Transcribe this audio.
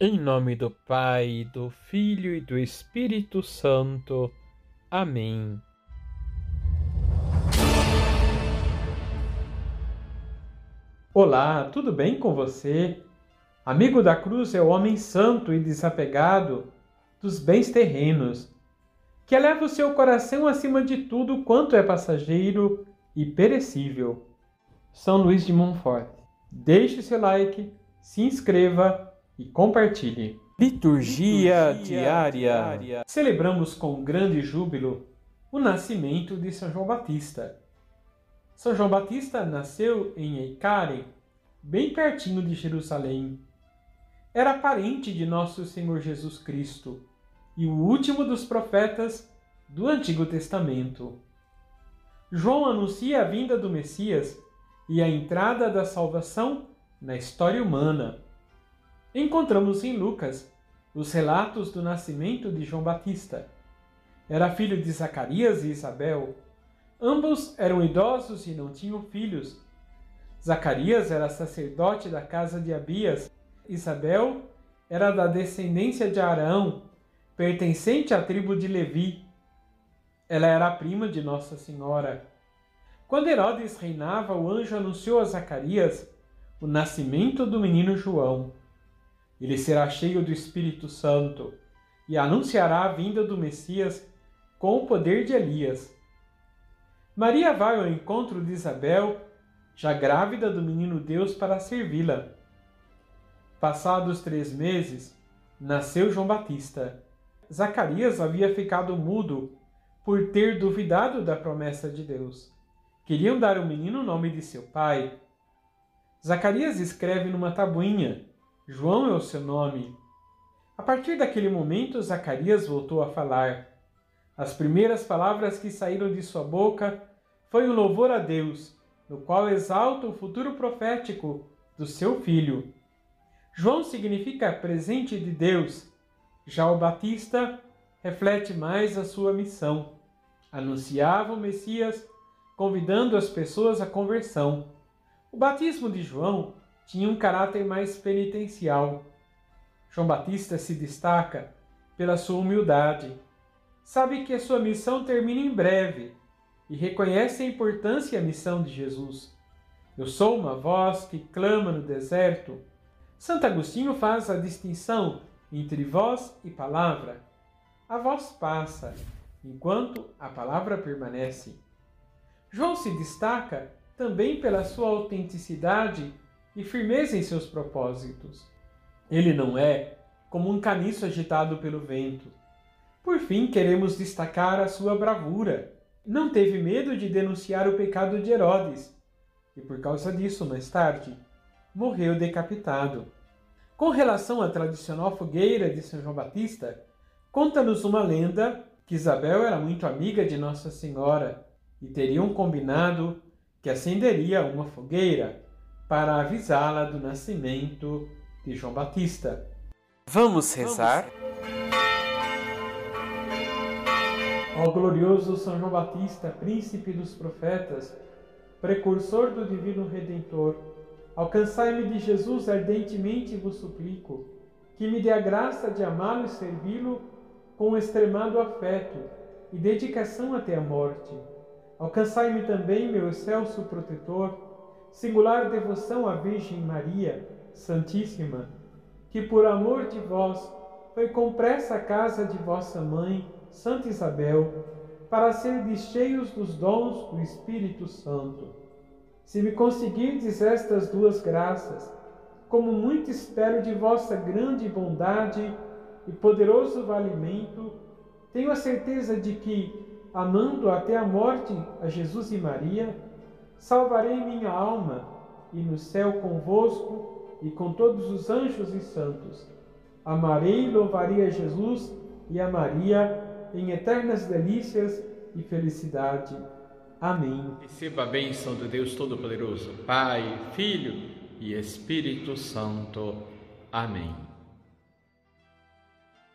Em nome do Pai, do Filho e do Espírito Santo. Amém. Olá, tudo bem com você? Amigo da cruz é o homem santo e desapegado dos bens terrenos, que eleva o seu coração acima de tudo quanto é passageiro e perecível. São Luís de Montfort. Deixe seu like, se inscreva e compartilhe. Liturgia, Liturgia diária. diária. Celebramos com grande júbilo o nascimento de São João Batista. São João Batista nasceu em Eicare, bem pertinho de Jerusalém. Era parente de nosso Senhor Jesus Cristo e o último dos profetas do Antigo Testamento. João anuncia a vinda do Messias e a entrada da salvação na história humana. Encontramos em Lucas os relatos do nascimento de João Batista. Era filho de Zacarias e Isabel. Ambos eram idosos e não tinham filhos. Zacarias era sacerdote da casa de Abias. Isabel era da descendência de Arão, pertencente à tribo de Levi. Ela era prima de Nossa Senhora. Quando Herodes reinava, o anjo anunciou a Zacarias o nascimento do menino João. Ele será cheio do Espírito Santo e anunciará a vinda do Messias com o poder de Elias. Maria vai ao encontro de Isabel, já grávida do menino Deus, para servi-la. Passados três meses, nasceu João Batista. Zacarias havia ficado mudo por ter duvidado da promessa de Deus. Queriam dar ao menino o nome de seu pai. Zacarias escreve numa tabuinha: João é o seu nome. A partir daquele momento, Zacarias voltou a falar. As primeiras palavras que saíram de sua boca foi um louvor a Deus, no qual exalta o futuro profético do seu filho. João significa presente de Deus. Já o Batista reflete mais a sua missão. Anunciava o Messias convidando as pessoas à conversão. O batismo de João tinha um caráter mais penitencial. João Batista se destaca pela sua humildade. Sabe que a sua missão termina em breve e reconhece a importância e a missão de Jesus. Eu sou uma voz que clama no deserto. Santo Agostinho faz a distinção entre voz e palavra. A voz passa, enquanto a palavra permanece. João se destaca também pela sua autenticidade e firmeza em seus propósitos. Ele não é como um caniço agitado pelo vento. Por fim, queremos destacar a sua bravura. Não teve medo de denunciar o pecado de Herodes e, por causa disso, mais tarde, morreu decapitado. Com relação à tradicional fogueira de São João Batista, conta-nos uma lenda que Isabel era muito amiga de Nossa Senhora e teriam combinado que acenderia uma fogueira para avisá-la do nascimento de João Batista. Vamos rezar? Ó glorioso São João Batista, príncipe dos profetas, precursor do divino Redentor, alcançai-me de Jesus ardentemente vos suplico, que me dê a graça de amá-lo e servi-lo com extremado afeto e dedicação até a morte Alcançai-me também, meu excelso protetor, singular devoção à Virgem Maria, Santíssima, que por amor de vós foi compressa a casa de vossa mãe, Santa Isabel, para serdes cheios dos dons do Espírito Santo. Se me conseguirdes estas duas graças, como muito espero de vossa grande bondade e poderoso valimento, tenho a certeza de que, amando até a morte a Jesus e Maria, salvarei minha alma e no céu convosco e com todos os anjos e santos. Amarei e louvarei a Jesus e a Maria em eternas delícias e felicidade. Amém. Receba a bênção do Deus Todo-Poderoso, Pai, Filho e Espírito Santo. Amém.